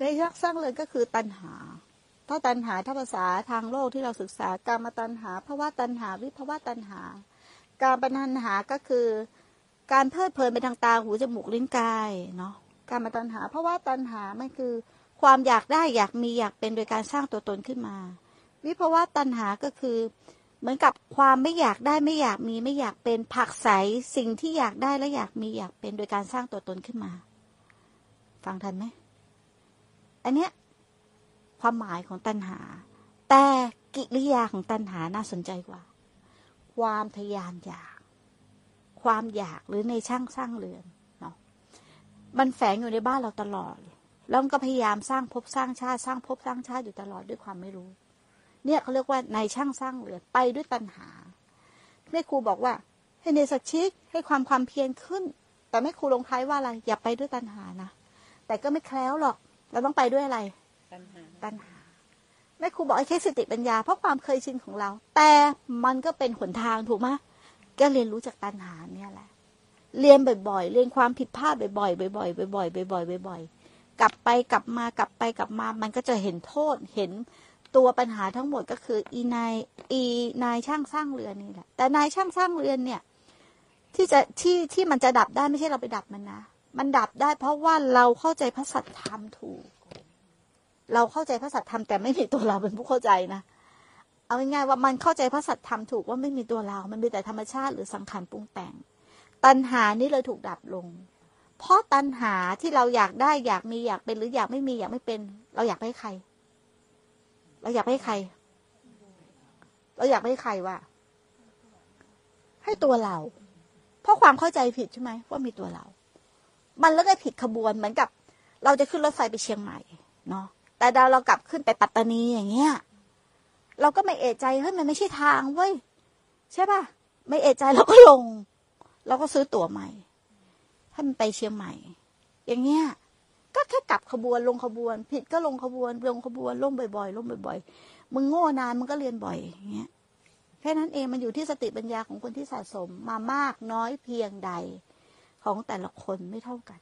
ในยักษ์สร้างเลยก็คือตัณหา ถ้าตัณหาถ้าภาษาทางโลกที่เราศึกษาการมาตัณหาภาวะตัณหาวิภาวะตัณหา การปัญหาก็คือ การเพลิดเพลินไปทางตาหูจมูกลิ้นกายเนาะการมาตัณหาเพราะว่าตัณหามันคือความอยากได้อยากมีอยากเป็นโดยการสร้างตัวตนขึ้นมา วิภาวะตัณหาก็คือ เหมือนกับความไม่อยากได้ไม่อยากมีไม่อยากเป็นผักใสสิ่งที่อยากได้และอยากมีอยากเป็นโดยการสร้างตัวตนขึ้นมา ฟังทันไหม อันเนี้ยความหมายของตัณหา แต่กิริยาของตัณหาน่าสนใจกว่า ความทยานอยาก ความอยากหรือในช่างสร้างเรือนเนาะมันแฝงอยู่ในบ้านเราตลอด แล้วมันก็พยายามสร้างภพสร้างชาติ สร้างภพสร้างชาติอยู่ตลอดด้วยความไม่รู้ เนี่ยเขาเรียกว่าในช่างสร้างเรือนไปด้วยตัณหาแม่ครูบอกว่า ให้ในสักชิกให้ความความเพียรขึ้น แต่แม่ครูลงท้ายว่าอะไรอย่าไปด้วยตัณหานะแต่ก็ไม่แคล้วหรอก เราต้องไปด้วยอะไร ตัณหาตัณหาแม่ครูบอกไอ้แค่สติปัญญาเพราะความเคยชินของเรา แต่มันก็เป็นหนทางถูกไหมก็เรียนรู้จากตัณหาเนี่ยแหละ เรียนบ่อยๆ เรียนความผิดพลาดบ่อยๆบ่อยๆบ่อยๆบ่อยๆบ่อยๆกลับไปกลับมากลับไปกลับมา มันก็จะเห็นโทษเห็นตัวปัญหาทั้งหมดก็คือ อีนายอีนายช่างสร้างเรือนนี่แหละแต่นายช่างสร้างเรือนเนี่ย ที่จะที่ที่มันจะดับได้ไม่ใช่เราไปดับมันนะ มันดับได้เพราะว่าเราเข้าใจพระสัจธรรมถูก เราเข้าใจพระสัจธรรมแต่ไม่มีตัวเราเป็นผู้เข้าใจนะ เอาง่ายๆว่ามันเข้าใจพระสัจธรรมถูกว่าไม่มีตัวเรา มันมีแต่ธรรมชาติหรือสังขารปรุงแต่ง ตัณหานี่เลยถูกดับลง เพราะตัณหาที่เราอยากได้อยากมีอยากเป็นหรืออยากไม่มีอยากไม่เป็น เราอยากให้ใคร เราอยากให้ใคร เราอยากให้ใครวะให้ตัวเรา เพราะความเข้าใจผิดใช่ไหมว่ามีตัวเรา มันแล้วก็ผิดขบวนเหมือนกับ เราจะขึ้นรถไฟไปเชียงใหม่เนาะแต่ดาวเรากลับขึ้นไปปัตตานีอย่างเงี้ย เราก็ไม่เอะใจเฮ้ยมันไม่ใช่ทางเว้ยใช่ป่ะไม่เอะใจเราก็ลง เราก็ซื้อตั๋วใหม่ให้มันไปเชียงใหม่ อย่างเงี้ยก็แค่กลับขบวนลงขบวน ผิดก็ลงขบวนลงขบวนล่มบ่อยๆล่มบ่อย ๆ มึงโง่นานมึงก็เรียนบ่อยอย่างเงี้ยแค่นั้นเองมันอยู่ที่สติปัญญาของคนที่สะสมมามากน้อยเพียงใด ของแต่ละคนไม่เท่ากัน